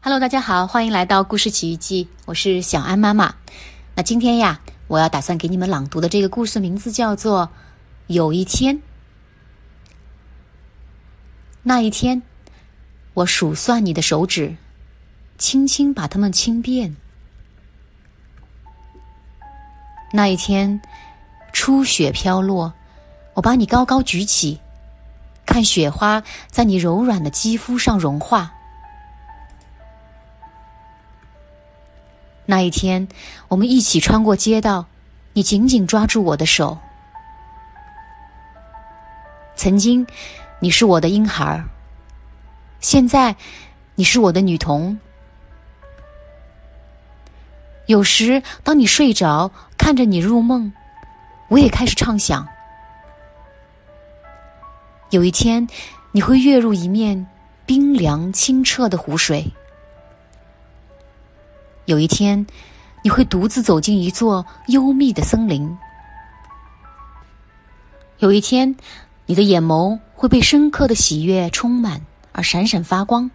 Hello，大家好，欢迎来到故事奇遇记，我是小安妈妈。那今天呀，我要打算给你们朗读的这个故事名字叫做《有一天》。那一天，我数算你的手指，轻轻把它们轻遍。那一天，初雪飘落，我把你高高举起，看雪花在你柔软的肌肤上融化。那一天，我们一起穿过街道，你紧紧抓住我的手。曾经，你是我的婴孩儿现在，你是我的女童。有时，当你睡着，看着你入梦，我也开始畅想。有一天，你会跃入一面冰凉清澈的湖水。有一天，你会独自走进一座幽密的森林。有一天，你的眼眸会被深刻的喜悦充满而闪闪发光。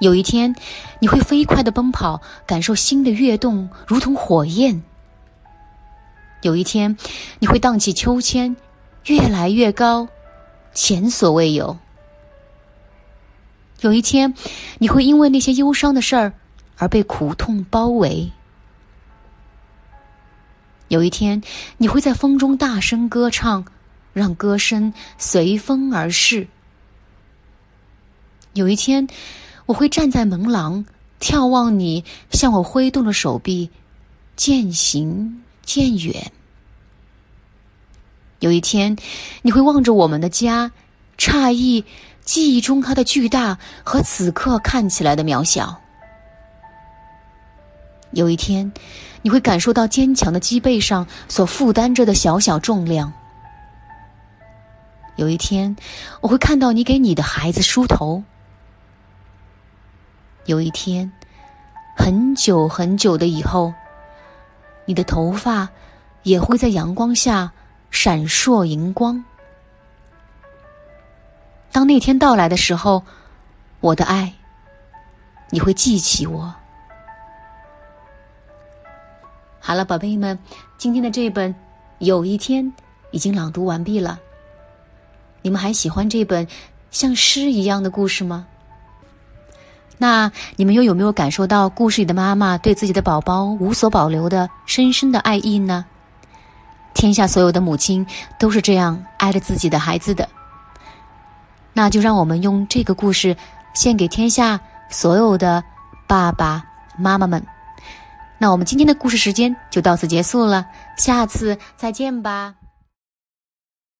有一天，你会飞快的奔跑，感受心的跃动如同火焰。有一天，你会荡起秋千，越来越高，前所未有。有一天，你会因为那些忧伤的事儿。而被苦痛包围。有一天，你会在风中大声歌唱，让歌声随风而逝。有一天，我会站在门廊，眺望你向我挥动的手臂，渐行渐远。有一天，你会望着我们的家，诧异记忆中它的巨大和此刻看起来的渺小。有一天，你会感受到坚强的脊背上所负担着的小小重量。有一天，我会看到你给你的孩子梳头。有一天，很久很久的以后，你的头发也会在阳光下闪烁荧光。当那天到来的时候，我的爱，你会记起我。好了，宝贝们，今天的这本《有一天》已经朗读完毕了。你们还喜欢这本像诗一样的故事吗？那你们又有没有感受到故事里的妈妈对自己的宝宝无所保留的深深的爱意呢？天下所有的母亲都是这样爱着自己的孩子的。那就让我们用这个故事献给天下所有的爸爸妈妈们。那我们今天的故事时间就到此结束了，下次再见吧。